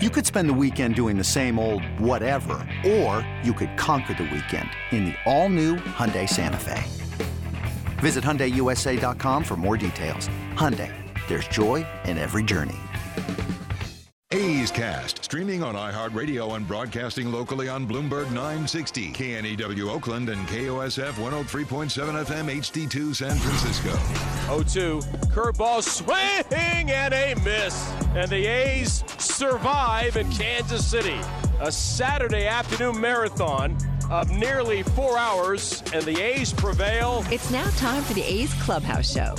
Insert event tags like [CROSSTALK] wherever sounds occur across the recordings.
You could spend the weekend doing the same old whatever, or you could conquer the weekend in the all-new Hyundai Santa Fe. Visit HyundaiUSA.com for more details. Hyundai, there's joy in every journey. A's Cast, streaming on iHeartRadio and broadcasting locally on Bloomberg 960, KNEW Oakland, and KOSF 103.7 FM HD2 San Francisco. 0 2, curveball swing and a miss. And the A's survive in Kansas City. A Saturday afternoon marathon of nearly four hours, and the A's prevail. It's now time for the A's Clubhouse Show.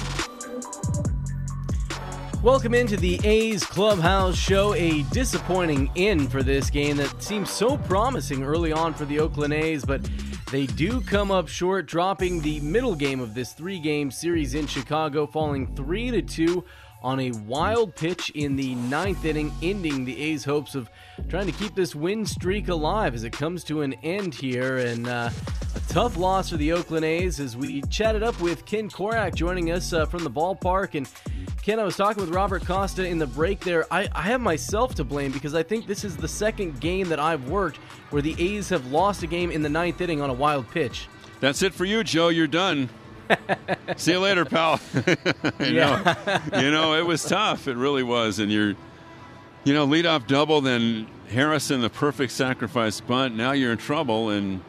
Welcome into the A's Clubhouse Show. A disappointing end for this game that seems so promising early on for the Oakland A's, but they do come up short, dropping the middle game of this three-game series in Chicago, falling three to two on a wild pitch in the ninth inning, ending the A's' hopes of trying to keep this win streak alive as it comes to an end here. And uh, a tough loss for the Oakland A's as we chatted up with Ken Korach joining us uh, from the ballpark. And Ken, I was talking with Robert Costa in the break there. I, I have myself to blame because I think this is the second game that I've worked where the A's have lost a game in the ninth inning on a wild pitch. That's it for you, Joe. You're done. [LAUGHS] See you later, pal. [LAUGHS] you, Yeah. know, you know, it was tough. It really was. And you're, you know, lead off double, then Harrison, the perfect sacrifice bunt. Now you're in trouble. And,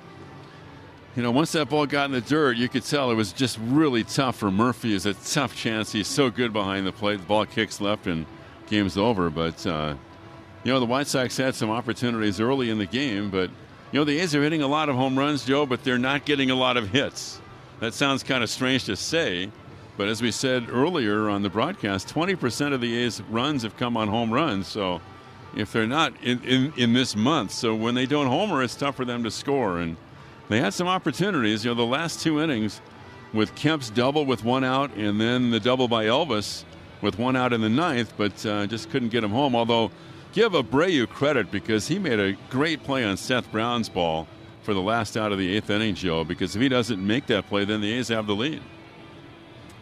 you know, once that ball got in the dirt, you could tell it was just really tough for Murphy. It's a tough chance. He's so good behind the plate. The ball kicks left and game's over. But, uh, you know, the White Sox had some opportunities early in the game. But, you know, the A's are hitting a lot of home runs, Joe, but they're not getting a lot of hits. That sounds kind of strange to say, but as we said earlier on the broadcast, 20% of the A's runs have come on home runs. So if they're not in, in, in this month, so when they don't homer, it's tough for them to score. And they had some opportunities. You know, the last two innings with Kemp's double with one out and then the double by Elvis with one out in the ninth, but uh, just couldn't get him home. Although, give Abreu credit because he made a great play on Seth Brown's ball for the last out of the eighth inning, Joe, because if he doesn't make that play, then the A's have the lead.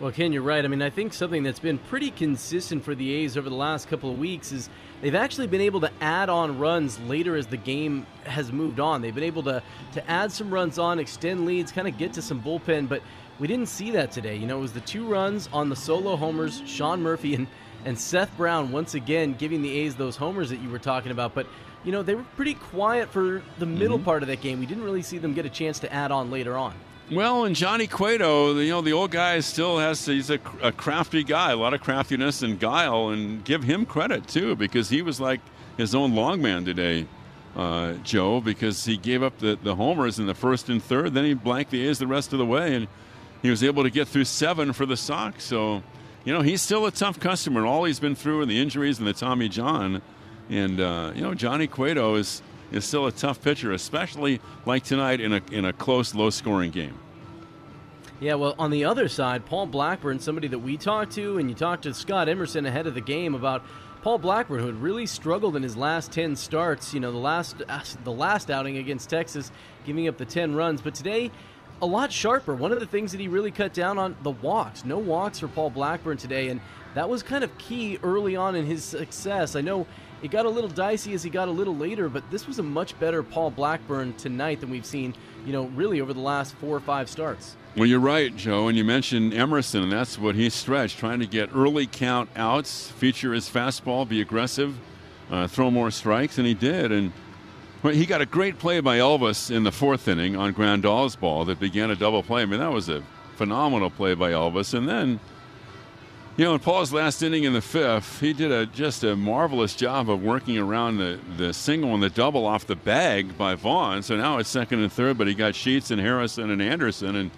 Well, Ken, you're right. I mean, I think something that's been pretty consistent for the A's over the last couple of weeks is they've actually been able to add on runs later as the game has moved on. They've been able to to add some runs on, extend leads, kind of get to some bullpen, but we didn't see that today. You know, it was the two runs on the solo homers, Sean Murphy and and Seth Brown once again giving the A's those homers that you were talking about, but you know, they were pretty quiet for the middle part of that game. We didn't really see them get a chance to add on later on. Well, and Johnny Cueto, you know, the old guy still has to, he's a, a crafty guy, a lot of craftiness and guile, and give him credit too, because he was like his own longman today, uh, Joe, because he gave up the, the homers in the first and third, then he blanked the A's the rest of the way, and he was able to get through seven for the Sox. So, you know, he's still a tough customer, and all he's been through and the injuries and the Tommy John. And, uh, you know, Johnny Cueto is is still a tough pitcher, especially like tonight in a in a close, low scoring game. Yeah, well, on the other side, Paul Blackburn, somebody that we talked to, and you talked to Scott Emerson ahead of the game about Paul Blackburn, who had really struggled in his last ten starts. You know, the last the last outing against Texas, giving up the ten runs, but today. A lot sharper. One of the things that he really cut down on the walks. No walks for Paul Blackburn today, and that was kind of key early on in his success. I know it got a little dicey as he got a little later, but this was a much better Paul Blackburn tonight than we've seen, you know, really over the last four or five starts. Well, you're right, Joe, and you mentioned Emerson, and that's what he stretched, trying to get early count outs, feature his fastball, be aggressive, uh, throw more strikes, and he did. And well, he got a great play by Elvis in the fourth inning on Grandal's ball that began a double play. I mean, that was a phenomenal play by Elvis. And then, you know, in Paul's last inning in the fifth, he did a just a marvelous job of working around the, the single and the double off the bag by Vaughn. So now it's second and third, but he got Sheets and Harrison and Anderson and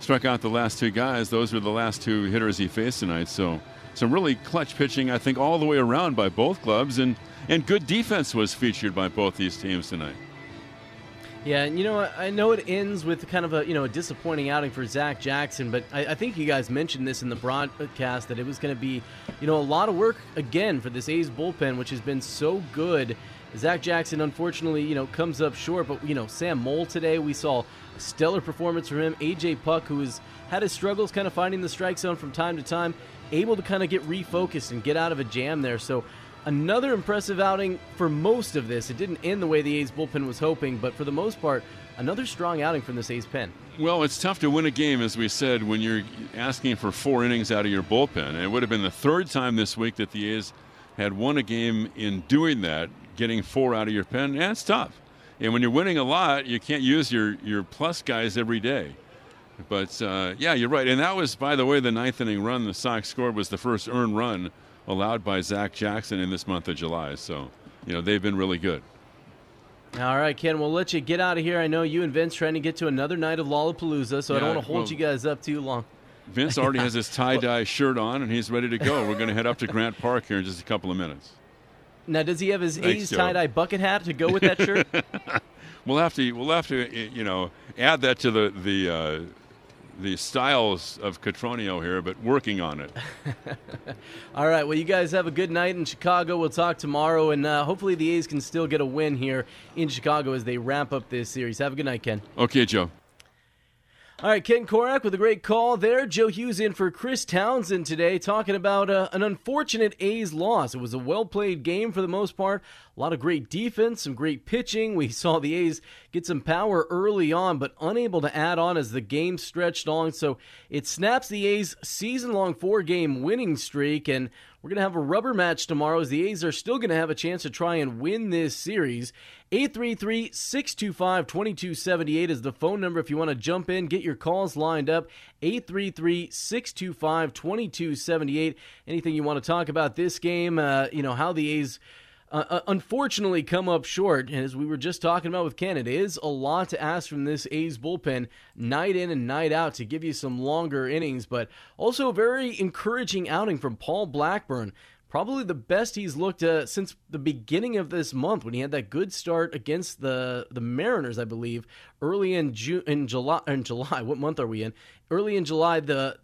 struck out the last two guys. Those were the last two hitters he faced tonight. So some really clutch pitching, I think, all the way around by both clubs, and and good defense was featured by both these teams tonight. Yeah, and you know, I know it ends with kind of a you know a disappointing outing for Zach Jackson, but I, I think you guys mentioned this in the broadcast that it was going to be, you know, a lot of work again for this A's bullpen, which has been so good. Zach Jackson, unfortunately, you know, comes up short, but you know, Sam Moll today we saw a stellar performance from him. AJ Puk, who has had his struggles, kind of finding the strike zone from time to time, able to kind of get refocused and get out of a jam there. So Another impressive outing for most of this. It didn't end the way the A's bullpen was hoping, but for the most part, another strong outing from this A's pen. Well, it's tough to win a game, as we said, when you're asking for four innings out of your bullpen. It would have been the third time this week that the A's had won a game in doing that, getting four out of your pen. And it's tough. And when you're winning a lot, you can't use your, your plus guys every day. But uh, yeah, you're right. And that was, by the way, the ninth inning run the Sox scored was the first earned run allowed by Zach Jackson in this month of July. So, you know, they've been really good. All right, Ken, we'll let you get out of here. I know you and Vince trying to get to another night of Lollapalooza, so yeah, I don't want to hold well, you guys up too long. Vince already has his [LAUGHS] tie dye shirt on, and he's ready to go. We're going to head up to Grant Park here in just a couple of minutes. Now, does he have his A's tie dye bucket hat to go with that shirt? [LAUGHS] we'll have to, we'll have to, you know, add that to the the uh, the styles of Cotroneo here, but working on it. [LAUGHS] All right. Well, you guys have a good night in Chicago. We'll talk tomorrow, and uh, hopefully the A's can still get a win here in Chicago as they ramp up this series. Have a good night, Ken. Okay, Joe. All right, Ken Korach with a great call there. Joe Hughes in for Chris Townsend today, talking about uh, an unfortunate A's loss. It was a well played game for the most part. A lot of great defense, some great pitching. We [LAUGHS] saw the A's get some power early on, but unable to add on as the game stretched on. So it snaps the A's season long four game winning streak. And we're going to have a rubber match tomorrow as the A's are still going to have a chance to try and win this series. 833 625 2278 is the phone number if you want to jump in, get your calls lined up. 833 625 2278. Anything you want to talk about this game, uh, you know, how the A's uh, uh, unfortunately come up short. And as we were just talking about with Ken, it is a lot to ask from this A's bullpen night in and night out to give you some longer innings, but also a very encouraging outing from Paul Blackburn. Probably the best he's looked uh, since the beginning of this month when he had that good start against the the Mariners, I believe, early in June in July in July. What month are we in? Early in July, the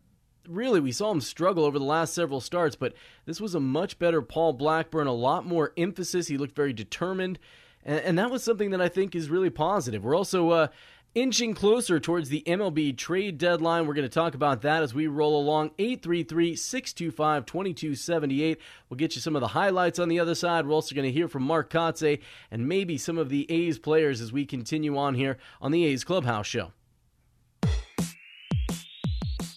really we saw him struggle over the last several starts, but this was a much better Paul Blackburn, a lot more emphasis. He looked very determined, and, and that was something that I think is really positive. We're also uh, inching closer towards the MLB trade deadline. We're going to talk about that as we roll along. 833 625 2278. We'll get you some of the highlights on the other side. We're also going to hear from Mark Kotsay and maybe some of the A's players as we continue on here on the A's Clubhouse Show.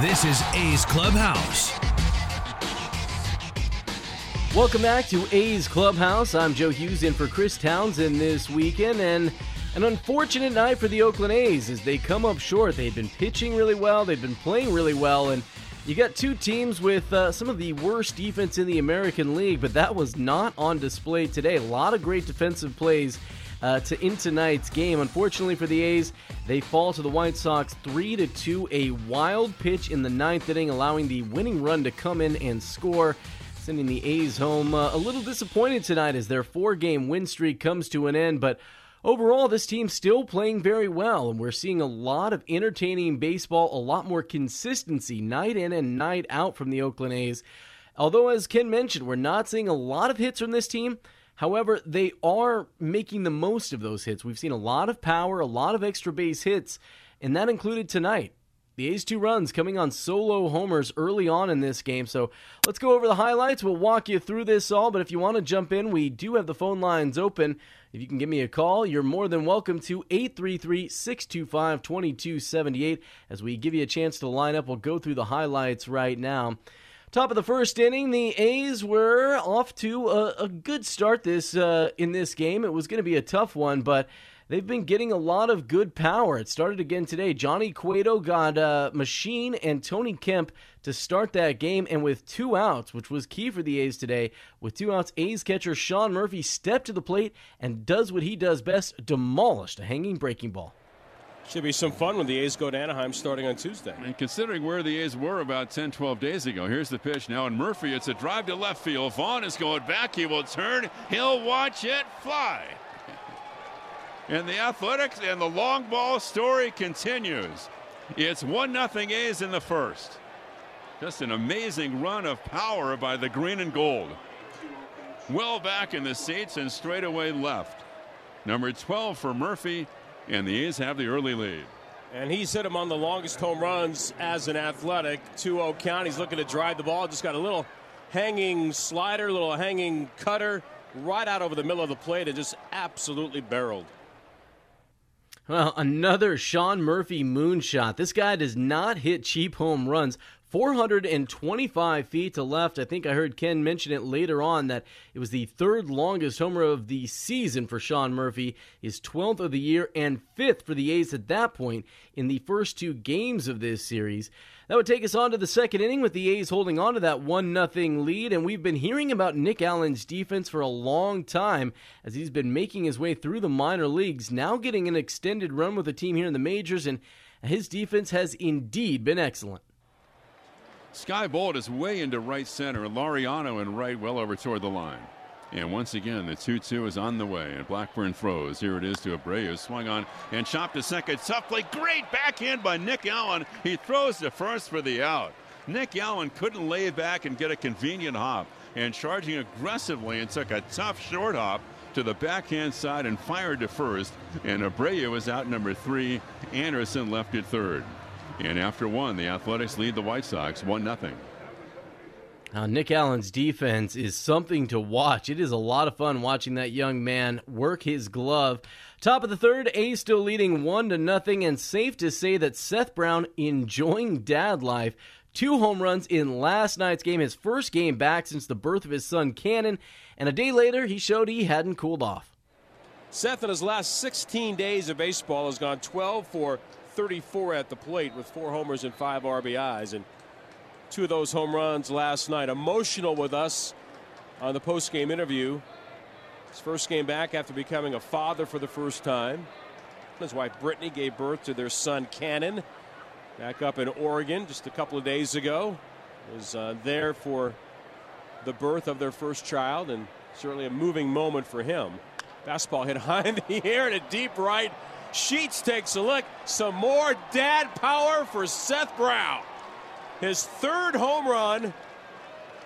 This is A's Clubhouse. Welcome back to A's Clubhouse. I'm Joe Hughes in for Chris Townsend this weekend, and an unfortunate night for the Oakland A's as they come up short. They've been pitching really well, they've been playing really well, and you got two teams with uh, some of the worst defense in the American League, but that was not on display today. A lot of great defensive plays uh, to in tonight's game. Unfortunately for the A's, they fall to the White Sox three to two. A wild pitch in the ninth inning, allowing the winning run to come in and score. Sending the A's home uh, a little disappointed tonight as their four game win streak comes to an end, but Overall, this team's still playing very well, and we're seeing a lot of entertaining baseball, a lot more consistency night in and night out from the Oakland A's. Although, as Ken mentioned, we're not seeing a lot of hits from this team, However, they are making the most of those hits. We've seen a lot of power, a lot of extra base hits, and that included tonight. The A's two runs coming on solo homers early on in this game. So let's go over the highlights. We'll walk you through this all. But if you want to jump in, we do have the phone lines open. If you can give me a call, you're more than welcome to 833 625 2278. As we give you a chance to line up, we'll go through the highlights right now. Top of the first inning, the A's were off to a, a good start this uh, in this game. It was going to be a tough one, but they've been getting a lot of good power. It started again today. Johnny Cueto got uh, Machín and Tony Kemp to start that game, and with two outs, which was key for the A's today, with two outs, A's catcher Sean Murphy stepped to the plate and does what he does best: demolished a hanging breaking ball. Should be some fun when the A's go to Anaheim starting on Tuesday. And considering where the A's were about 10, 12 days ago, here's the pitch now. And Murphy, it's a drive to left field. Vaughn is going back. He will turn. He'll watch it fly. [LAUGHS] And the Athletics and the long ball story continues. It's 1 nothing A's in the first. Just an amazing run of power by the green and gold. Well back in the seats and straight away left. Number 12 for Murphy, and the A's have the early lead. And he's hit him on the longest home runs as an athletic. 2 0 count. He's looking to drive the ball. Just got a little hanging slider, little hanging cutter right out over the middle of the plate and just absolutely barreled. Well, another Sean Murphy moonshot. This guy does not hit cheap home runs. 425 feet to left. I think I heard Ken mention it later on that it was the third longest homer of the season for Sean Murphy, his 12th of the year, and fifth for the A's at that point in the first two games of this series. That would take us on to the second inning with the A's holding on to that 1 0 lead. And we've been hearing about Nick Allen's defense for a long time as he's been making his way through the minor leagues, now getting an extended run with the team here in the majors. And his defense has indeed been excellent. Skye Bolt is way into right center, and in right well over toward the line. And once again, the 2 2 is on the way, and Blackburn throws. Here it is to Abreu, swung on and chopped to second. Tough play, great backhand by Nick Allen. He throws to first for the out. Nick Allen couldn't lay back and get a convenient hop, and charging aggressively and took a tough short hop to the backhand side and fired to first. And Abreu is out number three. Anderson left at third. And after one, the Athletics lead the White Sox 1 0. Now, Nick Allen's defense is something to watch. It is a lot of fun watching that young man work his glove. Top of the third, A still leading one to nothing, and safe to say that Seth Brown enjoying dad life. Two home runs in last night's game, his first game back since the birth of his son Cannon, and a day later he showed he hadn't cooled off. Seth, in his last 16 days of baseball, has gone 12 for 34 at the plate with four homers and five RBIs. And two of those home runs last night. Emotional with us on the post-game interview. His first game back after becoming a father for the first time. His wife Brittany gave birth to their son Cannon back up in Oregon just a couple of days ago. Was uh, there for the birth of their first child and certainly a moving moment for him. Fastball hit [LAUGHS] high in the air and a deep right Sheets takes a look. Some more dad power for Seth Brown. His third home run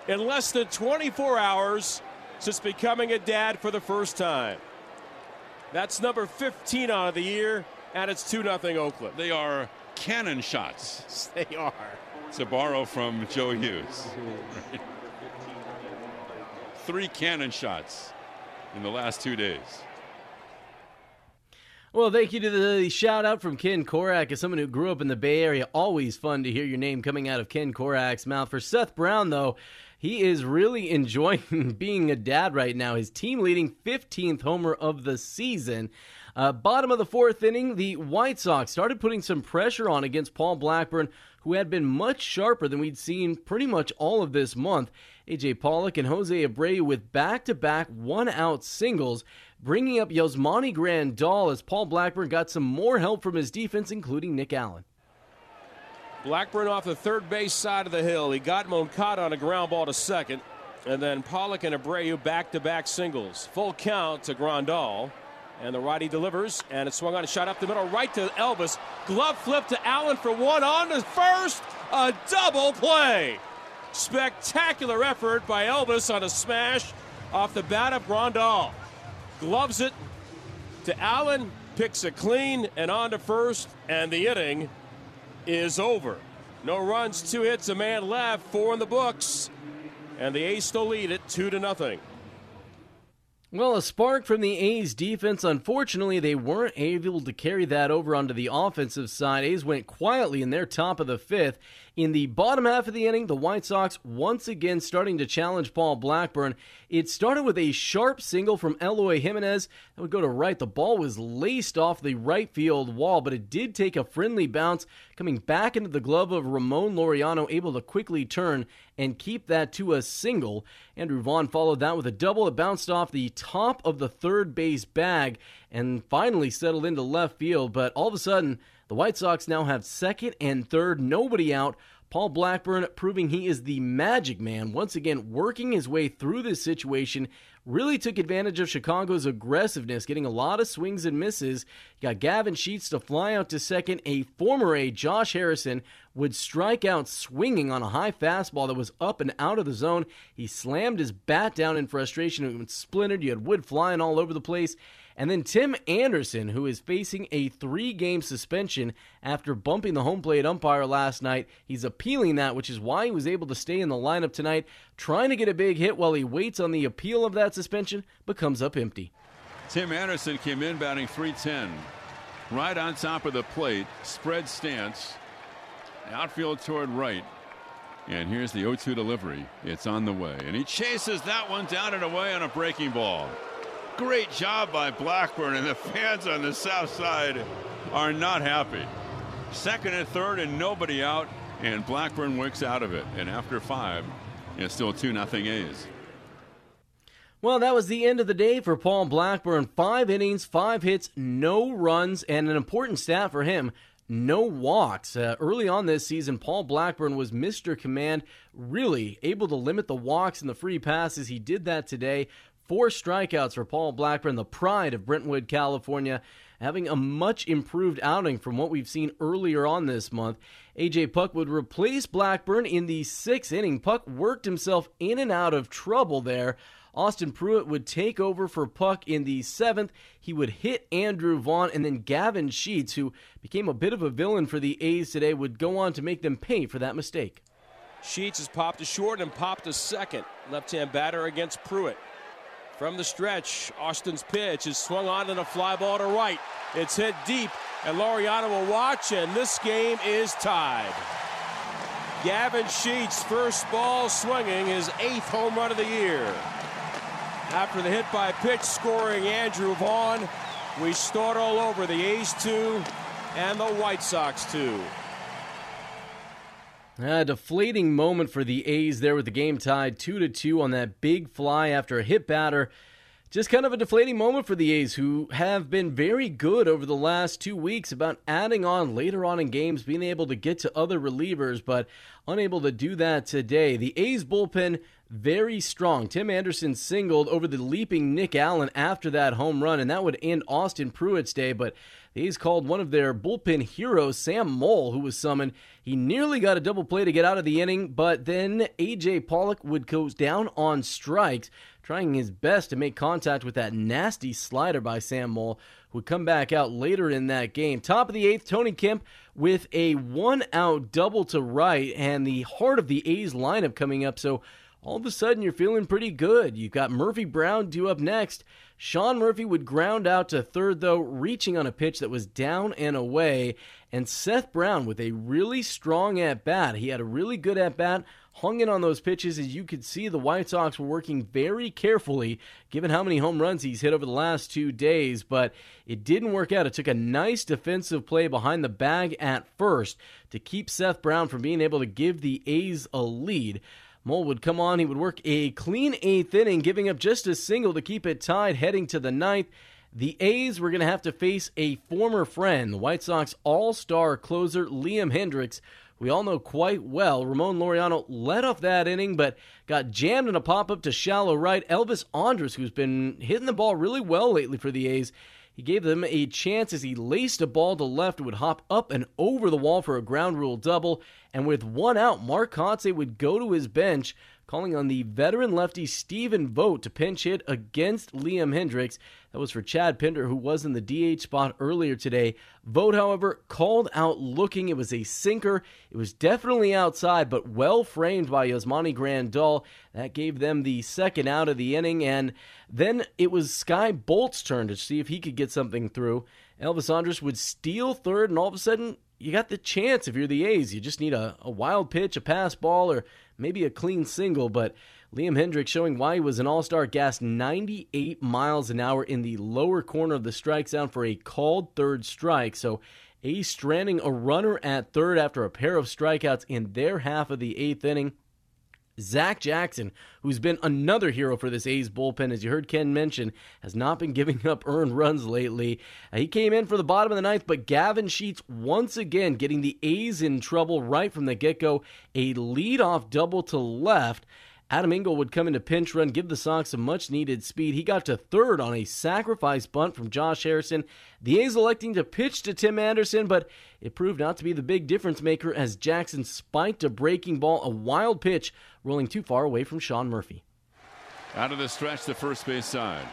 in less than 24 hours since becoming a dad for the first time. That's number 15 out of the year, and it's 2 0 Oakland. They are cannon shots. [LAUGHS] They are. To borrow from Joe Hughes. [LAUGHS] Three cannon shots in the last two days. Well, thank you to the shout out from Ken Korach. as someone who grew up in the Bay Area. Always fun to hear your name coming out of Ken Korach's mouth. For Seth Brown, though, he is really [LAUGHS] enjoying being a dad right now. His team leading 15th homer of the season. Uh, bottom of the fourth inning, the White Sox started putting some pressure on against Paul Blackburn, who had been much sharper than we'd seen pretty much all of this month. AJ Pollock and Jose Abreu with back to back one out singles bringing up Yasmani Grandal as Paul Blackburn got some more help from his defense, including Nick Allen. Blackburn off the third base side of the hill. He got Moncada on a ground ball to second. And then Pollock and Abreu back to back singles. Full count to Grandal. And the righty delivers. And it swung on a shot up the middle, right to Elvis. Glove flip to Allen for one on to first. A double play. Spectacular effort by Elvis on a smash off the bat of Grandal gloves it to Allen, picks it clean and on to first, and the inning is over. No runs, two hits, a man left, four in the books, and the A's still lead it two to nothing. Well, a spark from the A's defense. Unfortunately, they weren't able to carry that over onto the offensive side. A's went quietly in their top of the fifth. In the bottom half of the inning, the White Sox once again starting to challenge Paul Blackburn. It started with a sharp single from Eloy Jimenez that would go to right. The ball was laced off the right field wall, but it did take a friendly bounce coming back into the glove of Ramon Laureano, able to quickly turn and keep that to a single. Andrew Vaughn followed that with a double. It bounced off the top of the third base bag and finally settled into left field, but all of a sudden, the White Sox now have second and third, nobody out. Paul Blackburn proving he is the magic man, once again working his way through this situation. Really took advantage of Chicago's aggressiveness, getting a lot of swings and misses. got Gavin Sheets to fly out to second. A former A, Josh Harrison, would strike out swinging on a high fastball that was up and out of the zone. He slammed his bat down in frustration. It splintered. You had wood flying all over the place. And then Tim Anderson, who is facing a three game suspension after bumping the home plate umpire last night. He's appealing that, which is why he was able to stay in the lineup tonight, trying to get a big hit while he waits on the appeal of that suspension, but comes up empty. Tim Anderson came in batting 310. Right on top of the plate, spread stance, outfield toward right. And here's the 0 2 delivery. It's on the way. And he chases that one down and away on a breaking ball. Great job by Blackburn, and the fans on the south side are not happy. Second and third, and nobody out, and Blackburn wicks out of it. And after five, it's still 2 nothing A's. Well, that was the end of the day for Paul Blackburn. Five innings, five hits, no runs, and an important stat for him no walks. Uh, early on this season, Paul Blackburn was Mr. Command, really able to limit the walks and the free passes. He did that today. Four strikeouts for Paul Blackburn, the pride of Brentwood, California, having a much improved outing from what we've seen earlier on this month. AJ Puk would replace Blackburn in the sixth inning. Puk worked himself in and out of trouble there. Austin Pruitt would take over for Puk in the seventh. He would hit Andrew Vaughn, and then Gavin Sheets, who became a bit of a villain for the A's today, would go on to make them pay for that mistake. Sheets has popped a short and popped a second. Left hand batter against Pruitt. From the stretch, Austin's pitch is swung on in a fly ball to right. It's hit deep, and Laureano will watch, and this game is tied. Gavin Sheets' first ball swinging his eighth home run of the year. After the hit by pitch scoring Andrew Vaughn, we start all over the A's two and the White Sox two. A deflating moment for the A's there with the game tied 2 to 2 on that big fly after a hit batter. Just kind of a deflating moment for the A's, who have been very good over the last two weeks about adding on later on in games, being able to get to other relievers, but unable to do that today. The A's bullpen very strong. Tim Anderson singled over the leaping Nick Allen after that home run, and that would end Austin Pruitt's day, but the A's called one of their bullpen heroes, Sam Moll, who was summoned. He nearly got a double play to get out of the inning, but then A.J. Pollock would go down on strikes, trying his best to make contact with that nasty slider by Sam Moll, who would come back out later in that game. Top of the eighth, Tony Kemp with a one out double to right, and the heart of the A's lineup coming up. So all of a sudden you're feeling pretty good. You've got Murphy Brown due up next. Sean Murphy would ground out to third, though, reaching on a pitch that was down and away. And Seth Brown with a really strong at bat. He had a really good at bat, hung in on those pitches. As you could see, the White Sox were working very carefully, given how many home runs he's hit over the last two days. But it didn't work out. It took a nice defensive play behind the bag at first to keep Seth Brown from being able to give the A's a lead. Moll would come on. He would work a clean eighth inning, giving up just a single to keep it tied heading to the ninth. The A's were going to have to face a former friend, the White Sox all star closer Liam Hendriks. We all know quite well. Ramon Laureano led off that inning, but got jammed in a pop up to shallow right. Elvis Andrus, who's been hitting the ball really well lately for the A's, he gave them a chance as he laced a ball to left, would hop up and over the wall for a ground rule double. And with one out, Mark Kotsay would go to his bench, calling on the veteran lefty Stephen Vogt to pinch hit against Liam Hendriks. That was for Chad Pinder, who was in the DH spot earlier today. Vogt, however, called out looking. It was a sinker. It was definitely outside, but well framed by Yasmani Grandal. That gave them the second out of the inning. And then it was Skye Bolt's turn to see if he could get something through. Elvis Andrus would steal third, and all of a sudden, you got the chance if you're the A's. You just need a, a wild pitch, a pass ball, or maybe a clean single. But Liam Hendriks showing why he was an all star gas 98 miles an hour in the lower corner of the strike zone for a called third strike. So A's stranding a runner at third after a pair of strikeouts in their half of the eighth inning. Zach Jackson, who's been another hero for this A's bullpen, as you heard Ken mention, has not been [LAUGHS] giving up earned runs lately. Uh, he came in for the bottom of the ninth, but Gavin Sheets once again getting the A's in trouble right from the get go. A leadoff double to left Adam Engel would come into pinch run, give the Sox a much needed speed. He got to third on a sacrifice bunt from Josh Harrison. The A's electing to pitch to Tim Anderson, but it proved not to be the big difference maker as Jackson spiked a breaking ball, a wild pitch, rolling too far away from Sean Murphy. Out of the stretch, the first base side.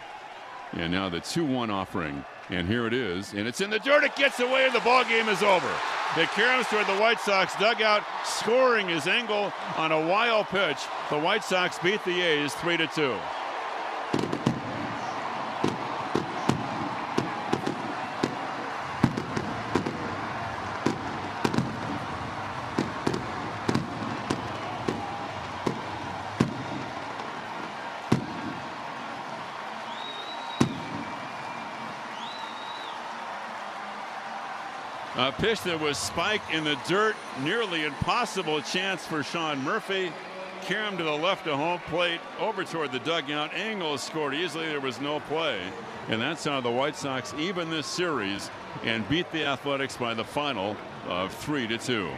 And now the 2 1 offering. And here it is. And it's in the dirt. It gets away, and the ball game is over. The caroms toward the White Sox dugout, scoring his angle on a wild pitch. The White Sox beat the A's 3 to 2. A pitch that was spiked in the dirt, nearly impossible chance for Sean Murphy. Karam to the left of home plate, over toward the dugout. Engel scored easily. There was no play. And that's how the White Sox even this series and beat the Athletics by the final of 3 to 2.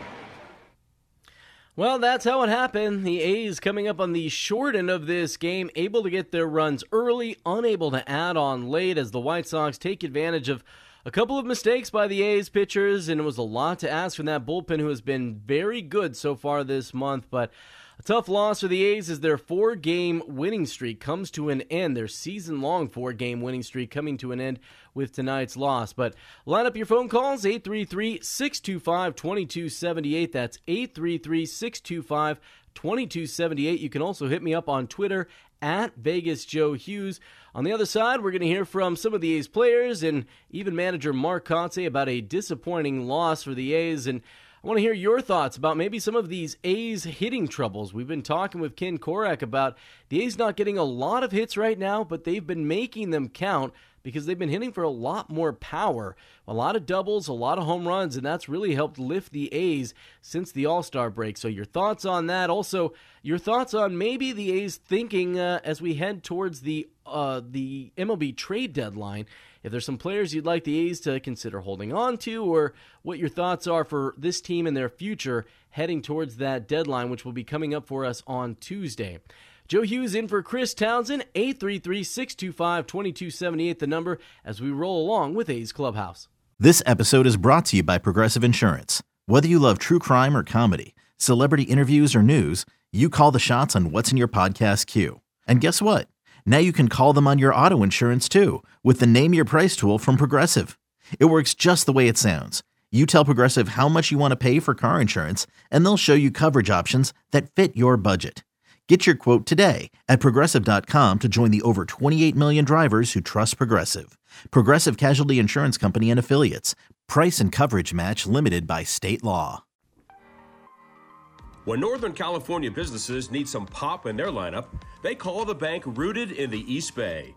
Well, that's how it happened. The A's coming up on the short end of this game, able to get their runs early, unable to add on late as the White Sox take advantage of a couple of mistakes by the A's pitchers, and it was a lot to ask from that bullpen who has been very good so far this month. But a tough loss for the A's as their four game winning streak comes to an end. Their season long four game winning streak coming to an end with tonight's loss. But line up your phone calls 833 625 2278. That's 833 625 2278. You can also hit me up on Twitter at Vegas Joe Hughes. On the other side, we're going to hear from some of the A's players and even manager Mark Kotsay about a disappointing loss for the A's. And I want to hear your thoughts about maybe some of these A's hitting troubles. We've been talking with Ken Korach about the A's not getting a lot of hits right now, but they've been making them count because they've been hitting for a lot more power, a lot of doubles, a lot of home runs, and that's really helped lift the A's since the All Star break. So, your thoughts on that? Also, your thoughts on maybe the A's thinking uh, as we head towards the uh, the MLB trade deadline. If there's some players you'd like the A's to consider holding on to, or what your thoughts are for this team and their future heading towards that deadline, which will be coming up for us on Tuesday. Joe Hughes in for Chris Townsend, 833 625 2278, the number as we roll along with A's Clubhouse. This episode is brought to you by Progressive Insurance. Whether you love true crime or comedy, celebrity interviews or news, you call the shots on What's in Your Podcast queue. And guess what? Now you can call them on your auto insurance too with the Name Your Price tool from Progressive. It works just the way it sounds. You tell Progressive how much you want to pay for car insurance, and they'll show you coverage options that fit your budget. Get your quote today at progressive.com to join the over 28 million drivers who trust Progressive. Progressive Casualty Insurance Company and Affiliates. Price and coverage match limited by state law. When Northern California businesses need some pop in their lineup, they call the bank rooted in the East Bay.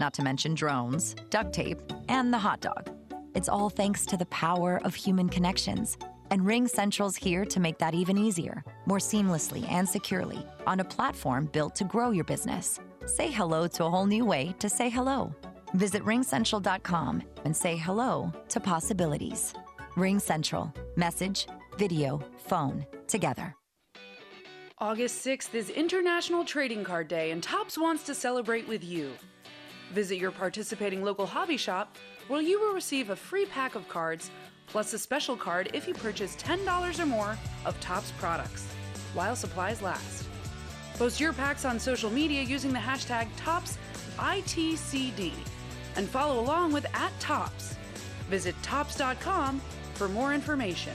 not to mention drones, duct tape, and the hot dog. It's all thanks to the power of human connections. And Ring Central's here to make that even easier, more seamlessly and securely, on a platform built to grow your business. Say hello to a whole new way to say hello. Visit ringcentral.com and say hello to possibilities. Ring Central. Message, video, phone, together. August 6th is International Trading Card Day, and Topps wants to celebrate with you. Visit your participating local hobby shop where you will receive a free pack of cards plus a special card if you purchase $10 or more of Topps products, while supplies last. Post your packs on social media using the hashtag ToppsITCD and follow along with at Topps. Visit Topps.com for more information.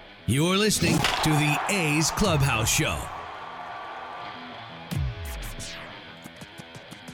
You're listening to the A's Clubhouse Show.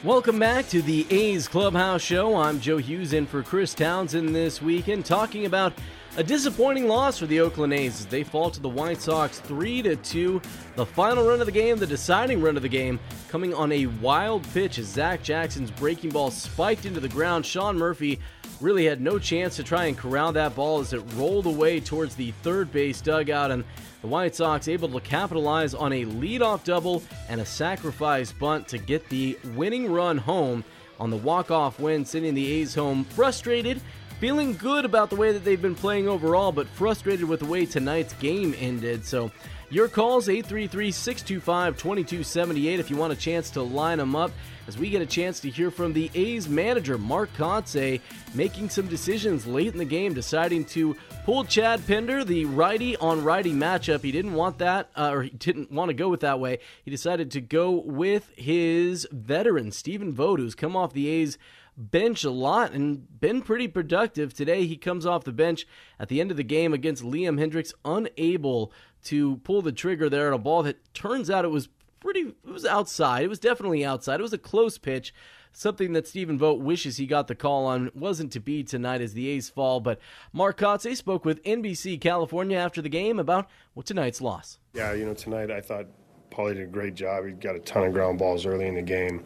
Welcome back to the A's Clubhouse Show. I'm Joe Hughes in for Chris Townsend this weekend, talking about a disappointing loss for the Oakland A's as they fall to the White Sox 3 to 2. The final run of the game, the deciding run of the game, coming on a wild pitch as Zach Jackson's breaking ball spiked into the ground. Sean Murphy really had no chance to try and corral that ball as it rolled away towards the third base dugout and the White Sox able to capitalize on a leadoff double and a sacrifice bunt to get the winning run home on the walk-off win, sending the A's home frustrated, feeling good about the way that they've been playing overall, but frustrated with the way tonight's game ended. So your calls 833-625-2278 if you want a chance to line them up as we get a chance to hear from the A's manager Mark Kotsay making some decisions late in the game deciding to pull Chad Pinder the righty on righty matchup he didn't want that uh, or he didn't want to go with that way he decided to go with his veteran Stephen Vogt who's come off the A's bench a lot and been pretty productive. Today, he comes off the bench at the end of the game against Liam Hendriks, unable to pull the trigger there on a ball that turns out it was pretty, it was outside. It was definitely outside. It was a close pitch. Something that Stephen Vogt wishes he got the call on wasn't to be tonight as the A's fall. But Mark Kotsay spoke with NBC California after the game about what tonight's loss. Yeah, you know, tonight I thought Paulie did a great job. He got a ton of ground balls early in the game,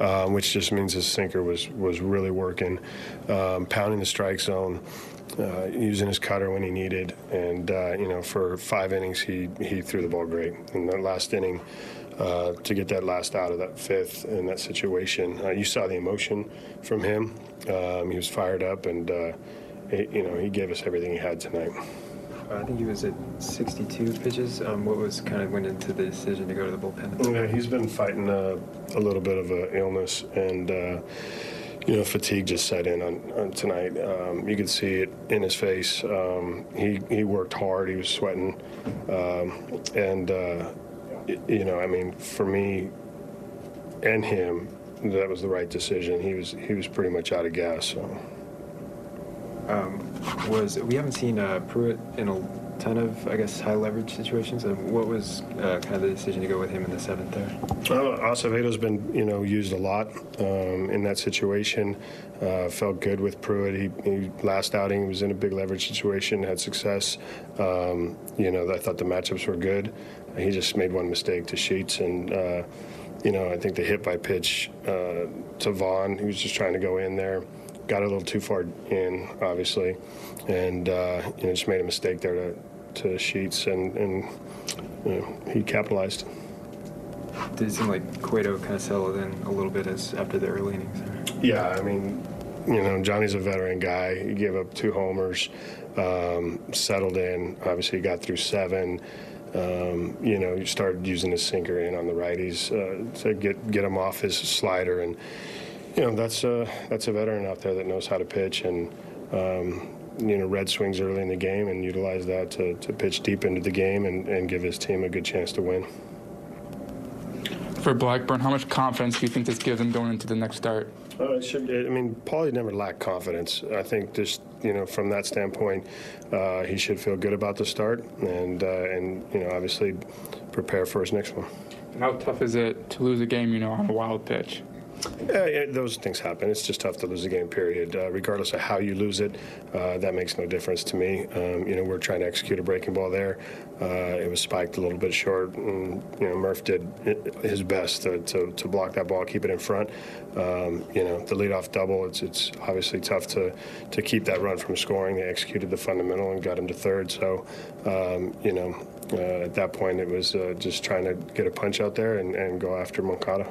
um, which just means his sinker was was really working, um, pounding the strike zone, uh, using his cutter when he needed, and uh, you know for five innings he he threw the ball great. In the last inning. Uh, to get that last out of that fifth in that situation, uh, you saw the emotion from him. Um, he was fired up, and uh, it, you know he gave us everything he had tonight. I think he was at 62 pitches. Um, what was kind of went into the decision to go to the bullpen? Yeah, he's been fighting a, a little bit of an illness, and uh, you know, fatigue just set in on, on tonight. Um, you could see it in his face. Um, he he worked hard. He was sweating, um, and uh, you know, I mean, for me and him, that was the right decision. He was he was pretty much out of gas. So um, was we haven't seen uh, Pruitt in a ton of, I guess, high leverage situations. And what was uh, kind of the decision to go with him in the seventh there? Well, Acevedo's been, you know, used a lot um, in that situation. Uh, felt good with Pruitt. He, he, last outing was in a big leverage situation, had success. Um, you know, I thought the matchups were good. He just made one mistake to Sheets and. Uh, you know, I think the hit by pitch uh, to Vaughn, he was just trying to go in there got a little too far in, obviously, and uh, you know just made a mistake there to, to Sheets, and, and you know, he capitalized. Did it seem like Cueto kind of settled in a little bit as after the early innings? Yeah, I mean, you know, Johnny's a veteran guy. He gave up two homers, um, settled in. Obviously, he got through seven. Um, you know, you started using his sinker in on the righties uh, to get get him off his slider and you know that's a that's a veteran out there that knows how to pitch and um, you know red swings early in the game and utilize that to, to pitch deep into the game and, and give his team a good chance to win. For Blackburn, how much confidence do you think this gives him going into the next start? Uh, it should, I mean, Paulie never lacked confidence. I think just you know from that standpoint, uh, he should feel good about the start and uh, and you know obviously prepare for his next one. And how tough is it to lose a game, you know, on a wild pitch? Yeah, those things happen. It's just tough to lose a game, period. Uh, regardless of how you lose it, uh, that makes no difference to me. Um, you know, we're trying to execute a breaking ball there. Uh, it was spiked a little bit short, and you know Murph did his best to, to, to block that ball, keep it in front. Um, you know, the leadoff double. It's it's obviously tough to to keep that run from scoring. They executed the fundamental and got him to third. So, um, you know, uh, at that point, it was uh, just trying to get a punch out there and, and go after Moncada.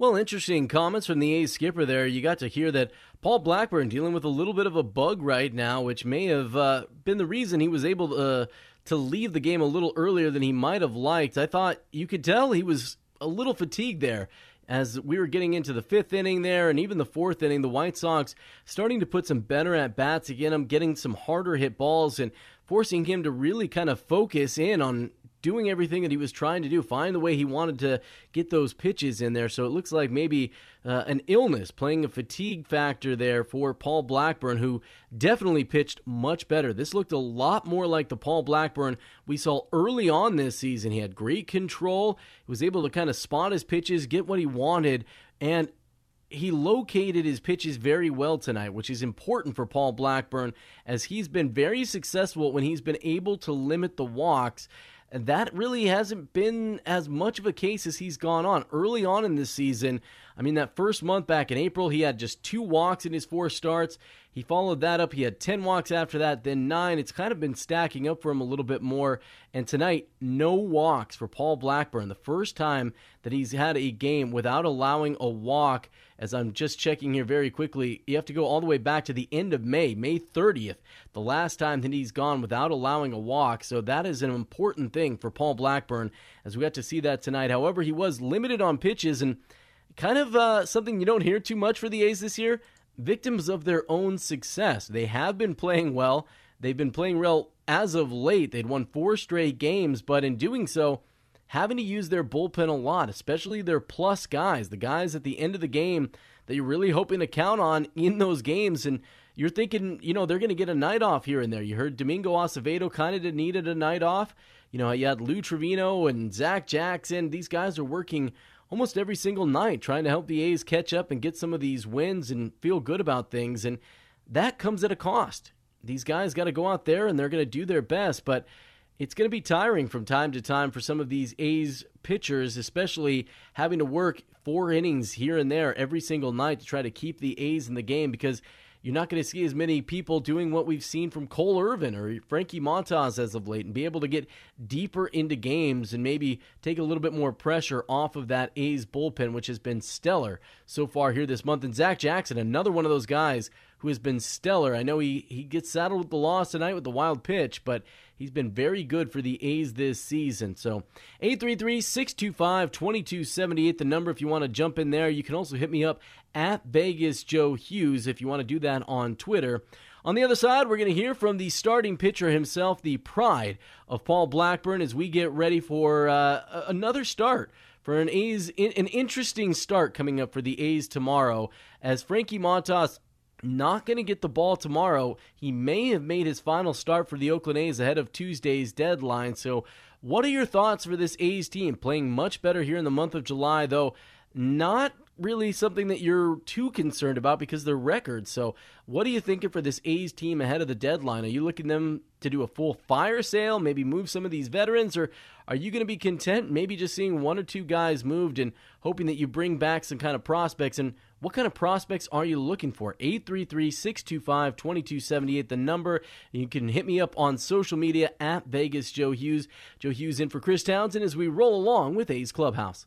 Well, interesting comments from the A's skipper there. You got to hear that Paul Blackburn dealing with a little bit of a bug right now, which may have uh, been the reason he was able to, uh, to leave the game a little earlier than he might have liked. I thought you could tell he was a little fatigued there as we were getting into the fifth inning there and even the fourth inning. The White Sox starting to put some better at bats again. I'm getting some harder hit balls and forcing him to really kind of focus in on doing everything that he was trying to do, find the way he wanted to get those pitches in there. So it looks like maybe uh, an illness playing a fatigue factor there for Paul Blackburn, who definitely pitched much better. This looked a lot more like the Paul Blackburn we saw early on this season. He had great control, he was able to kind of spot his pitches, get what he wanted, and he located his pitches very well tonight, which is important for Paul Blackburn as he's been very successful when he's been able to limit the walks. And that really hasn't been as much of a case as he's gone on. Early on in this season, I mean, that first month back in April, he had just two walks in his four starts. He followed that up. He had 10 walks after that, then nine. It's kind of been stacking up for him a little bit more. And tonight, no walks for Paul Blackburn. The first time that he's had a game without allowing a walk as I'm just checking here very quickly, you have to go all the way back to the end of May, May 30th, the last time that he's gone without allowing a walk. So that is an important thing for Paul Blackburn as we got to see that tonight. However, he was limited on pitches and kind of uh, something you don't hear too much for the A's this year. Victims of their own success. They have been playing well. They've been playing well as of late. They'd won four straight games, but in doing so, having to use their bullpen a lot, especially their plus guys, the guys at the end of the game that you're really hoping to count on in those games. And you're thinking, you know, they're going to get a night off here and there. You heard Domingo Acevedo kind of needed a night off. You know, you had Lou Trivino and Zach Jackson. These guys are working almost every single night trying to help the A's catch up and get some of these wins and feel good about things. And that comes at a cost. These guys got to go out there and they're going to do their best. But it's going to be tiring from time to time for some of these A's pitchers, especially having to work four innings here and there every single night to try to keep the A's in the game because you're not going to see as many people doing what we've seen from Cole Irvin or Frankie Montas as of late and be able to get deeper into games and maybe take a little bit more pressure off of that A's bullpen, which has been stellar so far here this month. And Zach Jackson, another one of those guys who has been stellar. I know he, he gets saddled with the loss tonight with the wild pitch, but he's been very good for the A's this season. So 833 625 2278, the number if you want to jump in there. You can also hit me up at Vegas Joe Hughes if you want to do that on Twitter. On the other side, we're going to hear from the starting pitcher himself, the pride of Paul Blackburn, as we get ready for uh, another start for an A's an interesting start coming up for the A's tomorrow as Frankie Montas not going to get the ball tomorrow. He may have made his final start for the Oakland A's ahead of Tuesday's deadline. So, what are your thoughts for this A's team playing much better here in the month of July, though not really something that you're too concerned about because their record. So, what are you thinking for this A's team ahead of the deadline? Are you looking them to do a full fire sale, maybe move some of these veterans, or are you going to be content maybe just seeing one or two guys moved and hoping that you bring back some kind of prospects? And what kind of prospects are you looking for? 833 625 2278, the number. You can hit me up on social media at Vegas Joe Hughes. Joe Hughes in for Chris Townsend as we roll along with A's Clubhouse.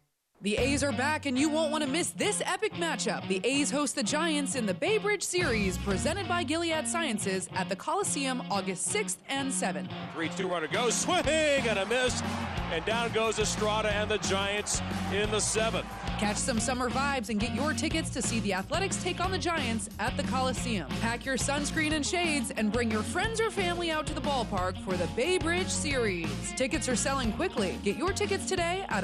The A's are back, and you won't want to miss this epic matchup. The A's host the Giants in the Bay Bridge Series, presented by Gilead Sciences at the Coliseum August 6th and 7th. 3 2 runner goes, swing and a miss. and down goes Estrada and the Giants in the seventh. Catch some summer vibes and get your tickets to see the Athletics take on the Giants at the Coliseum. Pack your sunscreen and shades and bring your friends or family out to the ballpark for the Bay Bridge Series. Tickets are selling quickly. Get your tickets today at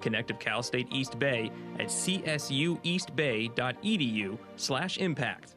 Connect to Cal State East Bay at csueastbay.edu/impact.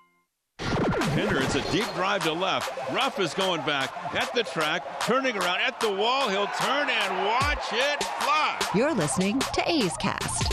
Pinder, it's a deep drive to left. Ruf is going back at the track, turning around at the wall. He'll turn and watch it fly. You're listening to A's Cast.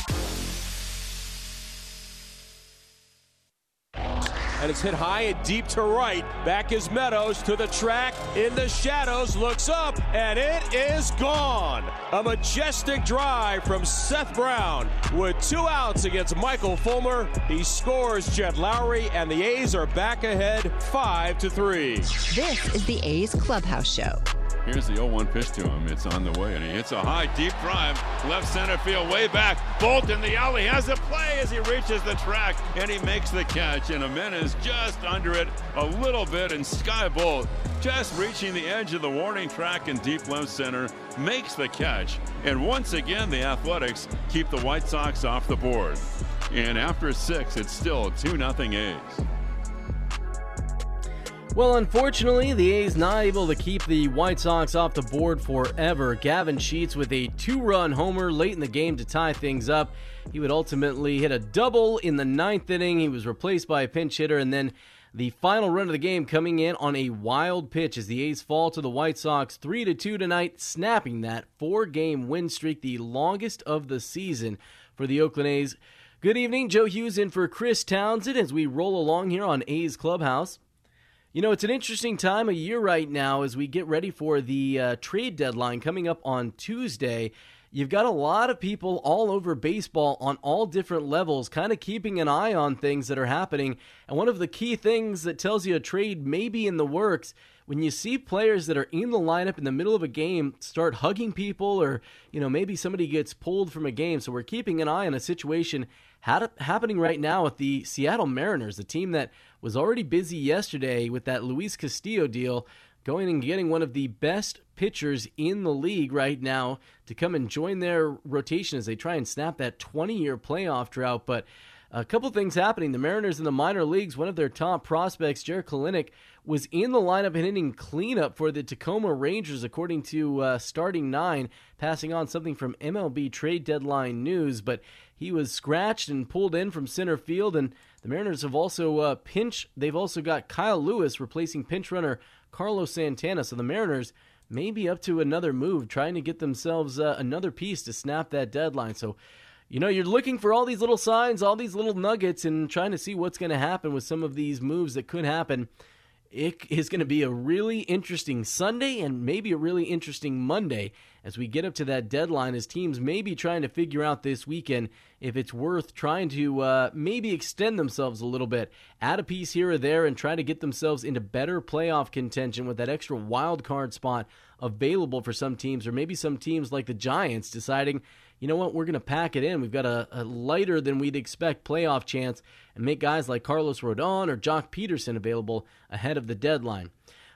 And it's hit high and deep to right. Back is Meadows to the track in the shadows, looks up, and it is gone. A majestic drive from Seth Brown with two outs against Michael Fulmer. He scores Jed Lowrie, and the A's are back ahead five to three. This is the A's Clubhouse Show. Here's the 0-1 pitch to him. It's on the way, and he hits a high, deep drive. Left center field, way back. Bolt in the alley has a play as he reaches the track, and he makes the catch. And is just under it a little bit, and Skye Bolt just reaching the edge of the warning track in deep left center makes the catch. And once again, the Athletics keep the White Sox off the board. And after six, it's still 2-0 A's. Well, unfortunately, the A's not able to keep the White Sox off the board forever. Gavin Sheets with a two run homer late in the game to tie things up. He would ultimately hit a double in the ninth inning. He was replaced by a pinch hitter, and then the final run of the game coming in on a wild pitch as the A's fall to the White Sox 3 to 2 tonight, snapping that four game win streak, the longest of the season for the Oakland A's. Good evening, Joe Hughes in for Chris Townsend as we roll along here on A's Clubhouse. You know, it's an interesting time of year right now as we get ready for the uh, trade deadline coming up on Tuesday. You've got a lot of people all over baseball on all different levels, kind of keeping an eye on things that are happening. And one of the key things that tells you a trade may be in the works when you see players that are in the lineup in the middle of a game start hugging people, or, you know, maybe somebody gets pulled from a game. So we're keeping an eye on a situation happening right now with the Seattle Mariners, the team that was already busy yesterday with that Luis Castillo deal, going and getting one of the best pitchers in the league right now to come and join their rotation as they try and snap that 20 year playoff drought. But a couple things happening. The Mariners in the minor leagues, one of their top prospects, Jarred Kelenic, was in the lineup and hitting cleanup for the Tacoma Rainiers, according to uh, Starting Nine, passing on something from MLB Trade Deadline News. But he was scratched and pulled in from center field, and the Mariners have also uh, pinch. They've also got Kyle Lewis replacing pinch runner Carlos Santana. So the Mariners may be up to another move, trying to get themselves uh, another piece to snap that deadline. So you know, you're looking for all these little signs, all these little nuggets, and trying to see what's going to happen with some of these moves that could happen. It is going to be a really interesting Sunday and maybe a really interesting Monday as we get up to that deadline as teams may be trying to figure out this weekend if it's worth trying to uh, maybe extend themselves a little bit, add a piece here or there, and try to get themselves into better playoff contention with that extra wild card spot available for some teams, or maybe some teams like the Giants deciding you know what, we're going to pack it in. We've got a, a, lighter than we'd expect playoff chance and make guys like Carlos Rodon or Joc Pederson available ahead of the deadline.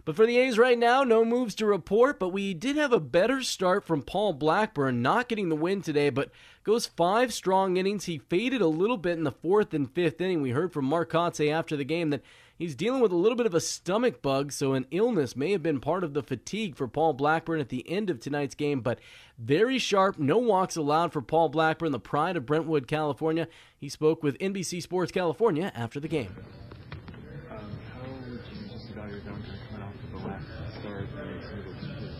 But for the A's right now, no moves to report, but we did have a better start from Paul Blackburn, not getting the win today, but goes five strong innings. He faded a little bit in the fourth and fifth inning. We heard from Mark Kotsay after the game that He's dealing with a little bit of a stomach bug, so an illness may have been part of the fatigue for Paul Blackburn at the end of tonight's game, but very sharp. No walks allowed for Paul Blackburn, the pride of Brentwood, California. He spoke with NBC Sports California after the game. Um, how would you just evaluate that coming off of the last start and some of the,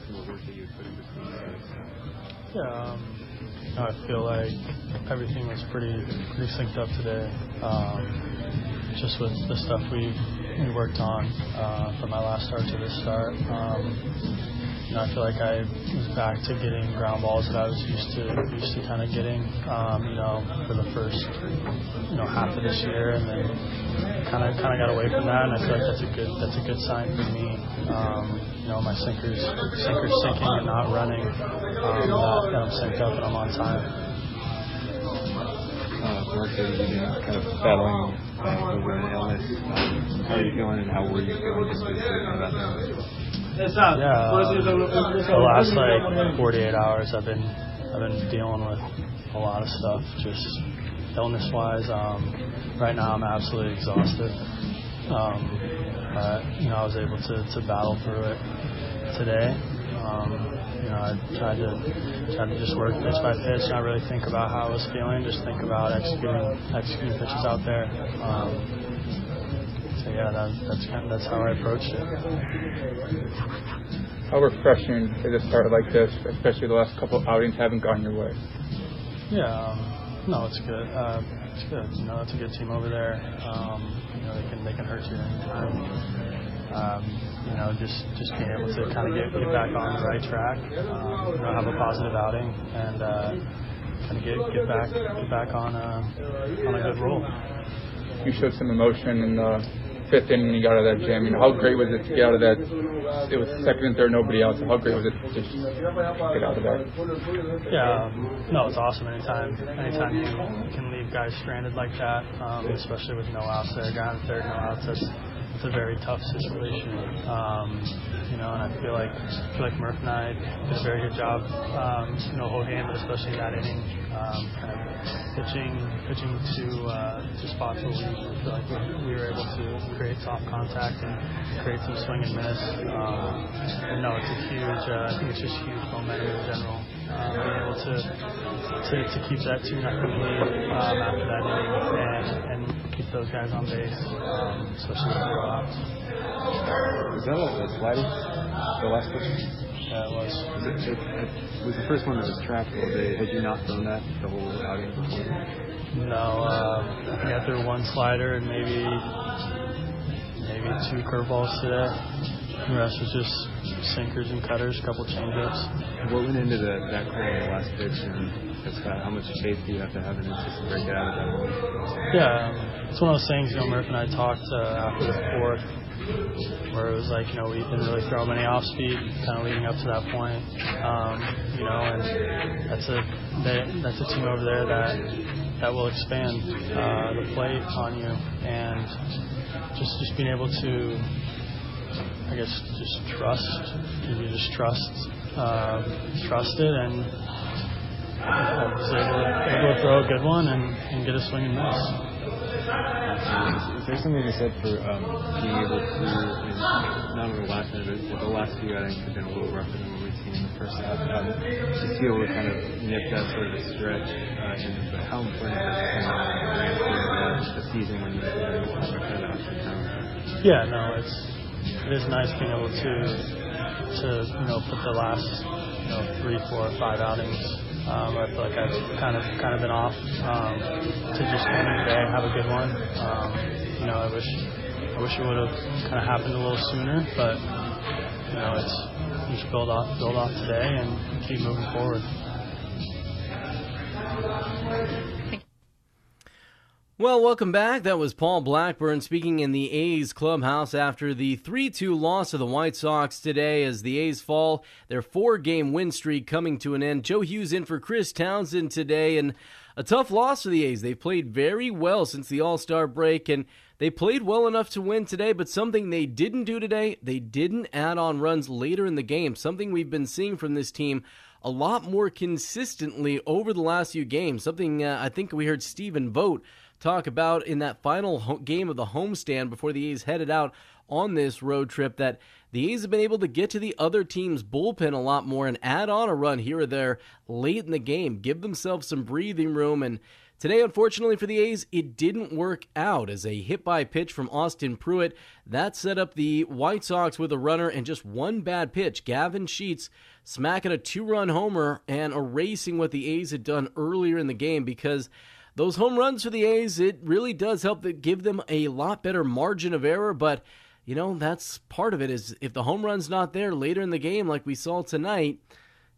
some of the work that you put in between guys? Yeah, um, I feel like everything was pretty pretty synced up today. Um, just with the stuff we we worked on uh, from my last start to this start. Um, you know, I feel like I was back to getting ground balls that I was used to used to kind of getting. Um, you know, for the first you know half of this year, and then kind of kind of got away from that. And I feel like that's a good that's a good sign for me. Um, you know, my sinkers sinkers sinking and not running. Um, that, that I'm synced up and I'm on time uh, work that you've been kind of battling uh, over an illness. Um, how are you feeling and how were you feeling just physically about that? Yeah, uh, the last like 48 hours, I've been I've been dealing with a lot of stuff, just illness wise. Um, right now, I'm absolutely exhausted. Um, but you know, I was able to to battle through it today. Um, you know, I tried to tried to just work pitch by pitch, not really think about how I was feeling, just think about executing executing pitches out there. Um, so yeah, that, that's kind of, that's how I approached it. How refreshing is a start like this, especially the last couple of outings haven't gone your way? Yeah, um, no, it's good. Uh, it's good. You know, it's a good team over there. Um, you know, they can they can hurt you anytime. Um, you know, just just being able to kind of get, get back on the right track, um, you know, have a positive outing, and uh, kind of get get back get back on a on a good roll. You showed some emotion in the fifth inning when you got out of that jam. You know, how great was it to get out of that? It was second and third, nobody else. How great was it to just get out of that? Yeah, um, no, it's awesome. Anytime, anytime you can leave guys stranded like that, um, especially with no outs there, guy on third, no outs. That's it's a very tough situation. Um, you know, and I feel like I feel like Murph and I did a very good job, um, you know, whole game, but especially that inning, um, kind of pitching pitching to uh, to spots where we feel like we, we were able to create soft contact and create some swing and miss. Um, and no, it's a huge. Uh, I think it's just huge momentum in general. Um, being able to to, to keep that two nothing lead um, after that inning and, and keep those guys on base, um, especially with zero outs. Was that a, a slider? The last pitch? Yeah, it was. Was it, it, it was the first one that was tracked all day. Had you not thrown that the whole outing? No, uh, I think I threw one slider and maybe maybe two curveballs today. The rest was just sinkers and cutters, a couple changeups. What went into the, that call in the last pitch, and that's how much faith do you have to have in it just to break it out of that one? Yeah, um, it's one of those things. You know, Murph and I talked uh, after the fourth, where it was like, you know, we didn't really throw many off speed, kind of leading up to that point. Um, you know, and that's a they, that's a team over there that that will expand uh, the plate on you, and just just being able to I guess just trust. You just trust, uh, trust it, and I was able to, able to throw a good one and, and get a swing and miss. Is there something you said for um, being able to, I mean, not the last minute, but the last few outings have been a little rougher than what we've seen in the first half. Um, just to be able to kind of nip that sort of stretch, uh, and how important is that kind of the season when you, you know, kind of ups and downs? Yeah, no, it's it is nice being able to to you know put the last you know three, four, five outings. Um, I feel like I've kind of kind of been off um, to just come in today and have a good one. Um, you know, I wish I wish it would have kind of happened a little sooner, but you know, it's you just build off build off today and keep moving forward. Well, welcome back. That was Paul Blackburn speaking in the A's clubhouse after the 3 2 loss of the White Sox today as the A's fall their four game win streak coming to an end. Joe Hughes in for Chris Townsend today, and a tough loss for the A's. They've played very well since the All Star break, and they played well enough to win today, but something they didn't do today, they didn't add on runs later in the game. Something we've been seeing from this team a lot more consistently over the last few games. Something uh, I think we heard Stephen Vogt talk about in that final game of the homestand before the A's headed out on this road trip that the A's have been able to get to the other team's bullpen a lot more and add on a run here or there late in the game, give themselves some breathing room. And today, unfortunately for the A's, it didn't work out as a hit by pitch from Austin Pruitt that set up the White Sox with a runner and just one bad pitch. Gavin Sheets smacking a two run homer and erasing what the A's had done earlier in the game because those home runs for the A's, it really does help give them a lot better margin of error, but you know, that's part of it is if the home run's not there later in the game like we saw tonight,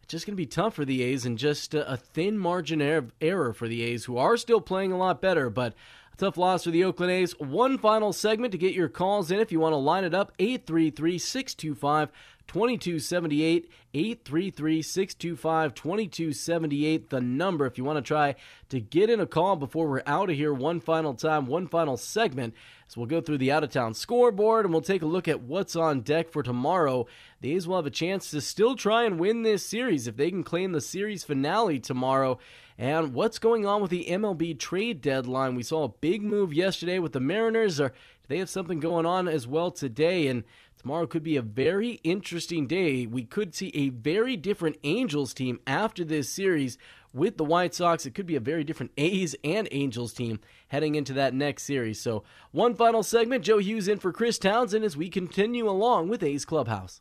it's just going to be tough for the A's and just a, thin margin of error for the A's who are still playing a lot better, but a tough loss for the Oakland A's. One final segment to get your calls in if you want to line it up 833 625 2278 833 625 2278 the number if you want to try to get in a call before we're out of here. One final time one final segment so we'll go through the out of town scoreboard and we'll take a look at what's on deck for tomorrow. The A's will have a chance to still try and win this series if they can claim the series finale tomorrow. And what's going on with the MLB trade deadline? We saw a big move yesterday with the Mariners. Or they have something going on as well today? And Tomorrow could be a very interesting day. We could see a very different Angels team after this series with the White Sox. It could be a very different A's and Angels team heading into that next series. So, one final segment Joe Hughes in for Chris Townsend as we continue along with A's Clubhouse.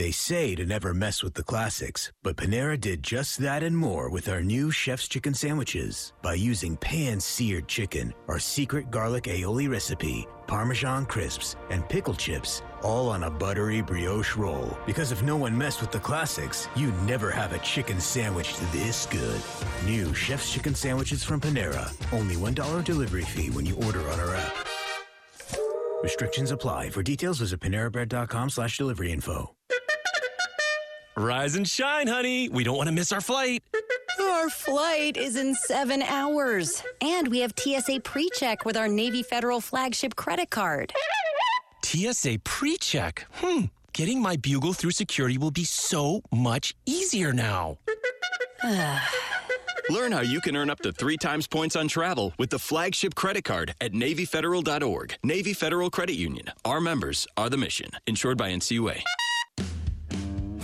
They say to never mess with the classics, but Panera did just that and more with our new Chef's Chicken Sandwiches. By using pan-seared chicken, our secret garlic aioli recipe, Parmesan crisps, and pickle chips, all on a buttery brioche roll. Because if no one messed with the classics, you'd never have a chicken sandwich this good. New Chef's Chicken Sandwiches from Panera. Only $1 delivery fee when you order on our app. Restrictions apply. For details, visit panerabread.com slash delivery info. Rise and shine, honey. We don't want to miss our flight. Our flight is in seven hours. And we have TSA pre check with our Navy Federal flagship credit card. TSA pre check? Hmm. Getting my bugle through security will be so much easier now. [SIGHS] Learn how you can earn up to three times points on travel with the flagship credit card at NavyFederal.org. Navy Federal Credit Union. Our members are the mission. Insured by NCUA.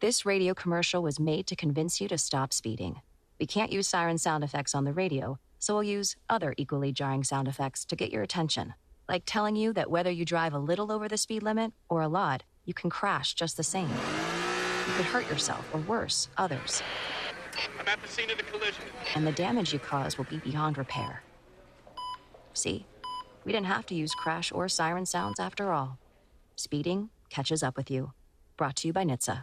This radio commercial was made to convince you to stop speeding. We can't use siren sound effects on the radio, so we'll use other equally jarring sound effects to get your attention, like telling you that whether you drive a little over the speed limit or a lot, you can crash just the same. You could hurt yourself or worse, others. I'm at the scene of the collision. And the damage you cause will be beyond repair. See, we didn't have to use crash or siren sounds after all. Speeding catches up with you. Brought to you by NHTSA.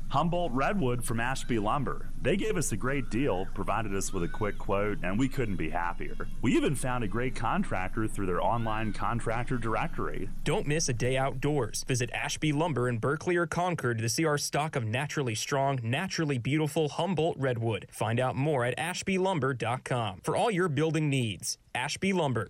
Humboldt redwood from Ashby Lumber. They gave us a great deal, provided us with a quick quote, and we couldn't be happier. We even found a great contractor through their online contractor directory. Don't miss a day outdoors. Visit Ashby Lumber in Berkeley or Concord to see our stock of naturally strong, naturally beautiful Humboldt redwood. Find out more at ashbylumber.com for all your building needs. Ashby Lumber.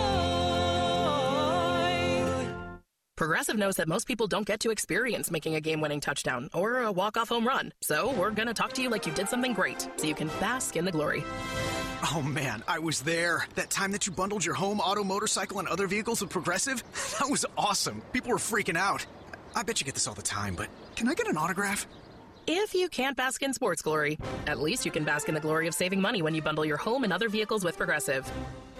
Progressive knows that most people don't get to experience making a game winning touchdown or a walk off home run. So we're going to talk to you like you did something great so you can bask in the glory. Oh man, I was there. That time that you bundled your home, auto, motorcycle, and other vehicles with Progressive? [LAUGHS] That was awesome. People were freaking out. I bet you get this all the time, but can I get an autograph? If you can't bask in sports glory, at least you can bask in the glory of saving money when you bundle your home and other vehicles with Progressive.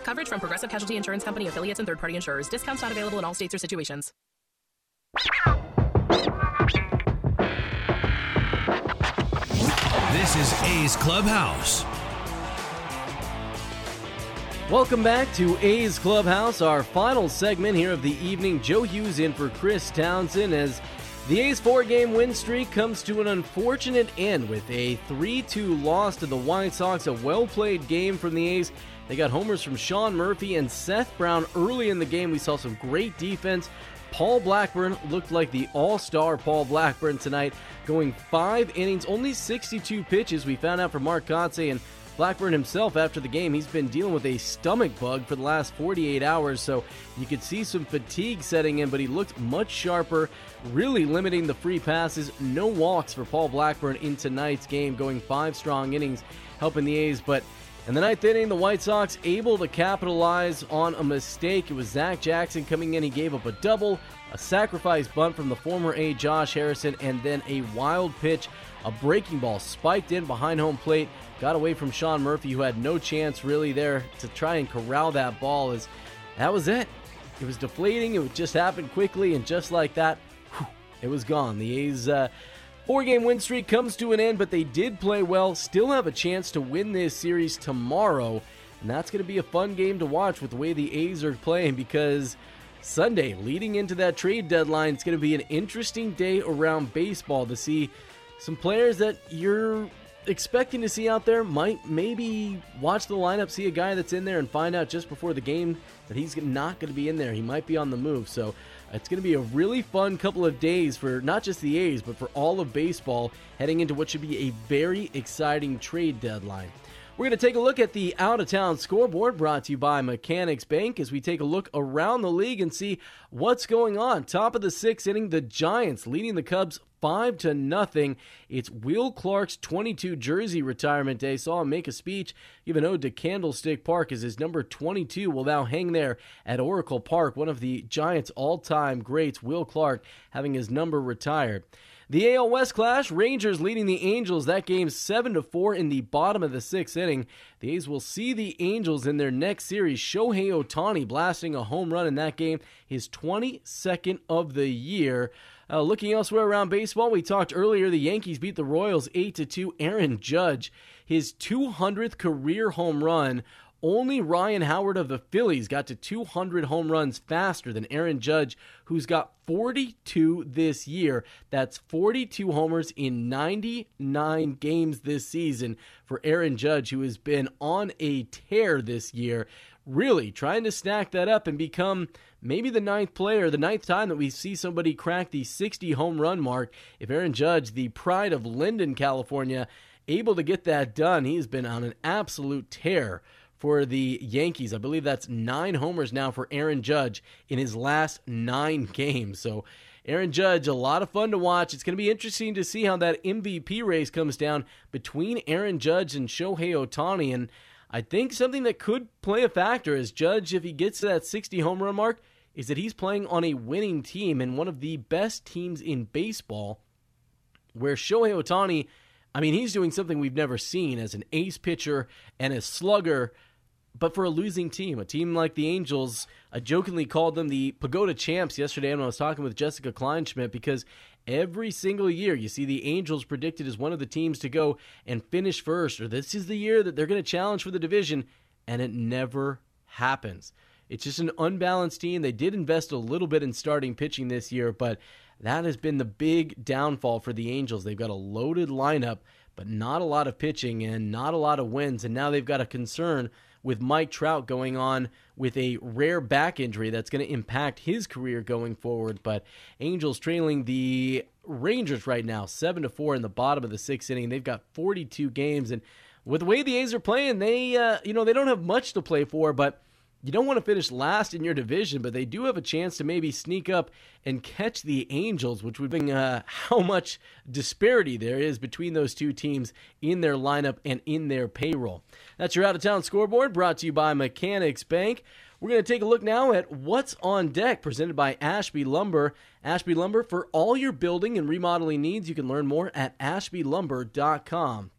Coverage from Progressive Casualty Insurance Company affiliates and third party insurers. Discounts not available in all states or situations. This is A's Clubhouse. Welcome back to A's Clubhouse, our final segment here of the evening. Joe Hughes in for Chris Townsend as the A's four game win streak comes to an unfortunate end with a 3 2 loss to the White Sox. A well played game from the A's. They got homers from Sean Murphy and Seth Brown early in the game. We saw some great defense. Paul Blackburn looked like the all star Paul Blackburn tonight, going five innings, only 62 pitches. We found out from Mark Kotsay and Blackburn himself after the game, he's been dealing with a stomach bug for the last 48 hours, so you could see some fatigue setting in, but he looked much sharper, really limiting the free passes. No walks for Paul Blackburn in tonight's game, going five strong innings, helping the A's, but in the ninth inning, the White Sox able to capitalize on a mistake. It was Zach Jackson coming in. He gave up a double, a sacrifice bunt from the former A. Josh Harrison, and then a wild pitch, a breaking ball spiked in behind home plate, got away from Sean Murphy, who had no chance really there to try and corral that ball. As that was it. It was deflating. It just happened quickly, and just like that, it was gone. The A's. Uh, Four game win streak comes to an end, but they did play well. Still have a chance to win this series tomorrow. And that's going to be a fun game to watch with the way the A's are playing because Sunday, leading into that trade deadline, it's going to be an interesting day around baseball to see some players that you're expecting to see out there. Might maybe watch the lineup, see a guy that's in there, and find out just before the game that he's not going to be in there. He might be on the move. So it's going to be a really fun couple of days for not just the A's, but for all of baseball heading into what should be a very exciting trade deadline. We're going to take a look at the out of town scoreboard brought to you by Mechanics Bank as we take a look around the league and see what's going on. Top of the sixth inning, the Giants leading the Cubs five to nothing. It's Will Clark's 22 jersey retirement day. Saw him make a speech, give an ode to Candlestick Park as his number 22 will now hang there at Oracle Park. One of the Giants' all-time greats, Will Clark, having his number retired. The AL West clash, Rangers leading the Angels. That game 7 to 4 in the bottom of the 6th inning. The A's will see the Angels in their next series. Shohei Ohtani blasting a home run in that game, his 22nd of the year. Uh, looking elsewhere around baseball, we talked earlier. The Yankees beat the Royals 8 to 2. Aaron Judge, his 200th career home run only Ryan Howard of the Phillies got to 200 home runs faster than Aaron Judge, who's got 42 this year. That's 42 homers in 99 games this season for Aaron Judge, who has been on a tear this year. Really trying to stack that up and become maybe the ninth player, the ninth time that we see somebody crack the 60 home run mark. If Aaron Judge, the pride of Linden, California, able to get that done, he's been on an absolute tear for the Yankees. I believe that's nine homers now for Aaron Judge in his last nine [LAUGHS] games. So, Aaron Judge, a lot of fun to watch. It's going to be interesting to see how that MVP race comes down between Aaron Judge and Shohei Ohtani. And I think something that could play a factor is Judge, if he gets to that 60 home run mark, is that he's playing on a winning team and one of the best teams in baseball. Where Shohei Ohtani, I mean, he's doing something we've never seen as an ace pitcher and a slugger but for a losing team, a team like the Angels, I jokingly called them the Pagoda Champs yesterday when I was talking with Jessica Kleinschmidt because every single year you see the Angels predicted as one of the teams to go and finish first, or this is the year that they're going to challenge for the division, and it never happens. It's just an unbalanced team. They did invest a little bit in starting pitching this year, but that has been the big downfall for the Angels. They've got a loaded lineup, but not a lot of pitching and not a lot of wins, and now they've got a concern with Mike Trout going on with a rare back injury that's going to impact his career going forward. But Angels trailing the Rangers right now, seven to four in the bottom of the sixth inning. They've got 42 games, and with the way the A's are playing, they uh, you know they don't have much to play for, but you don't want to finish last in your division, but they do have a chance to maybe sneak up and catch the Angels, which would bring uh, [LAUGHS] how much disparity there is between those two teams in their lineup and in their payroll. That's your out of town scoreboard brought to you by Mechanics Bank. We're going to take a look now at what's on deck, presented by Ashby Lumber. Ashby Lumber for all your building and remodeling needs. You can learn more at ashbylumber.com.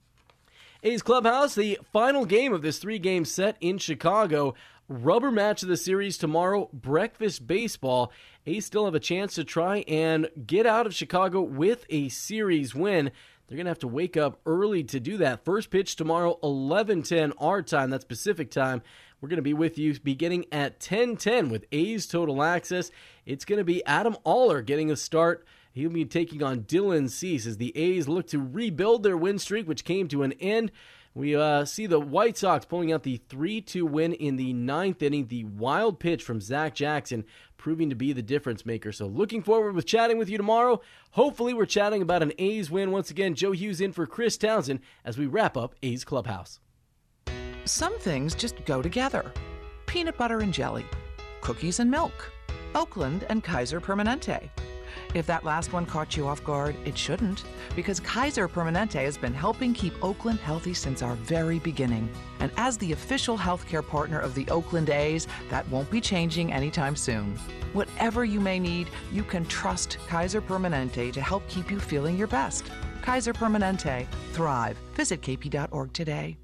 A's Clubhouse, the final game of this three game set in Chicago. Rubber match of the series tomorrow, breakfast baseball. A's still have a chance to try and get out of Chicago with a series win. They're going to have to wake up early to do that. First pitch tomorrow, 11:10 our time, that's Pacific time. We're going to be with you beginning at 10:10 with A's Total Access. It's going to be Adam Oller getting a start. He'll be taking on Dylan Cease as the A's look to rebuild their win streak, which came to an end. We uh, see the White Sox pulling out the 3 2 win in the ninth inning. The wild pitch from Zach Jackson proving to be the difference maker. So, looking forward with chatting with you tomorrow. Hopefully, we're chatting about an A's win. Once again, Joe Hughes in for Chris Townsend as we wrap up A's Clubhouse. Some things just go together peanut butter and jelly, cookies and milk, Oakland and Kaiser Permanente. If that last one caught you off guard, it shouldn't, because Kaiser Permanente has been helping keep Oakland healthy since our very beginning. And as the official healthcare partner of the Oakland A's, that won't be changing anytime soon. Whatever you may need, you can trust Kaiser Permanente to help keep you feeling your best. Kaiser Permanente. Thrive. Visit kp.org today.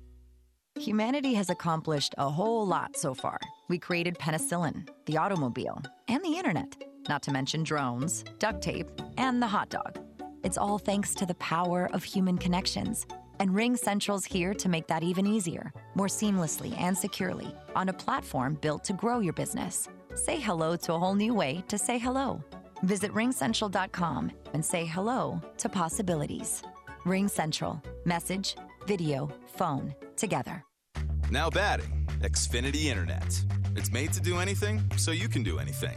Humanity has accomplished a whole lot so far. We created penicillin, the automobile, and the internet not to mention drones, duct tape, and the hot dog. It's all thanks to the power of human connections. And Ring Central's here to make that even easier, more seamlessly and securely, on a platform built to grow your business. Say hello to a whole new way to say hello. Visit ringcentral.com and say hello to possibilities. Ring Central. Message, video, phone, together. Now batting, Xfinity Internet. It's made to do anything, so you can do anything.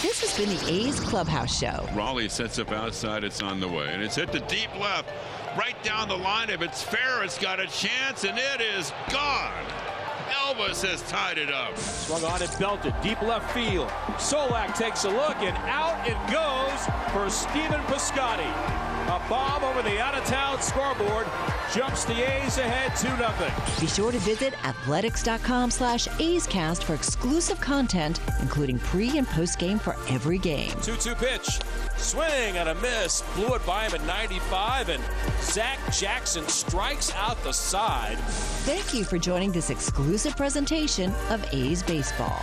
This has been the A's Clubhouse Show. Raleigh sets up outside. It's on the way. And it's hit the deep left. Right down the line. If it's fair, it's got a chance, and it is gone. Elvis has tied it up. Swung on and belted. Deep left field. Solak takes a look, and out it goes for Stephen Piscotty. A bomb over the out-of-town scoreboard jumps the A's ahead 2-0. Be sure to visit athletics.com slash A'scast for exclusive content, including pre- and post-game for every game. 2-2 pitch. Swing and a miss. Blew it by him at 95, and Zach Jackson strikes out the side. Thank you for joining this exclusive presentation of A's Baseball.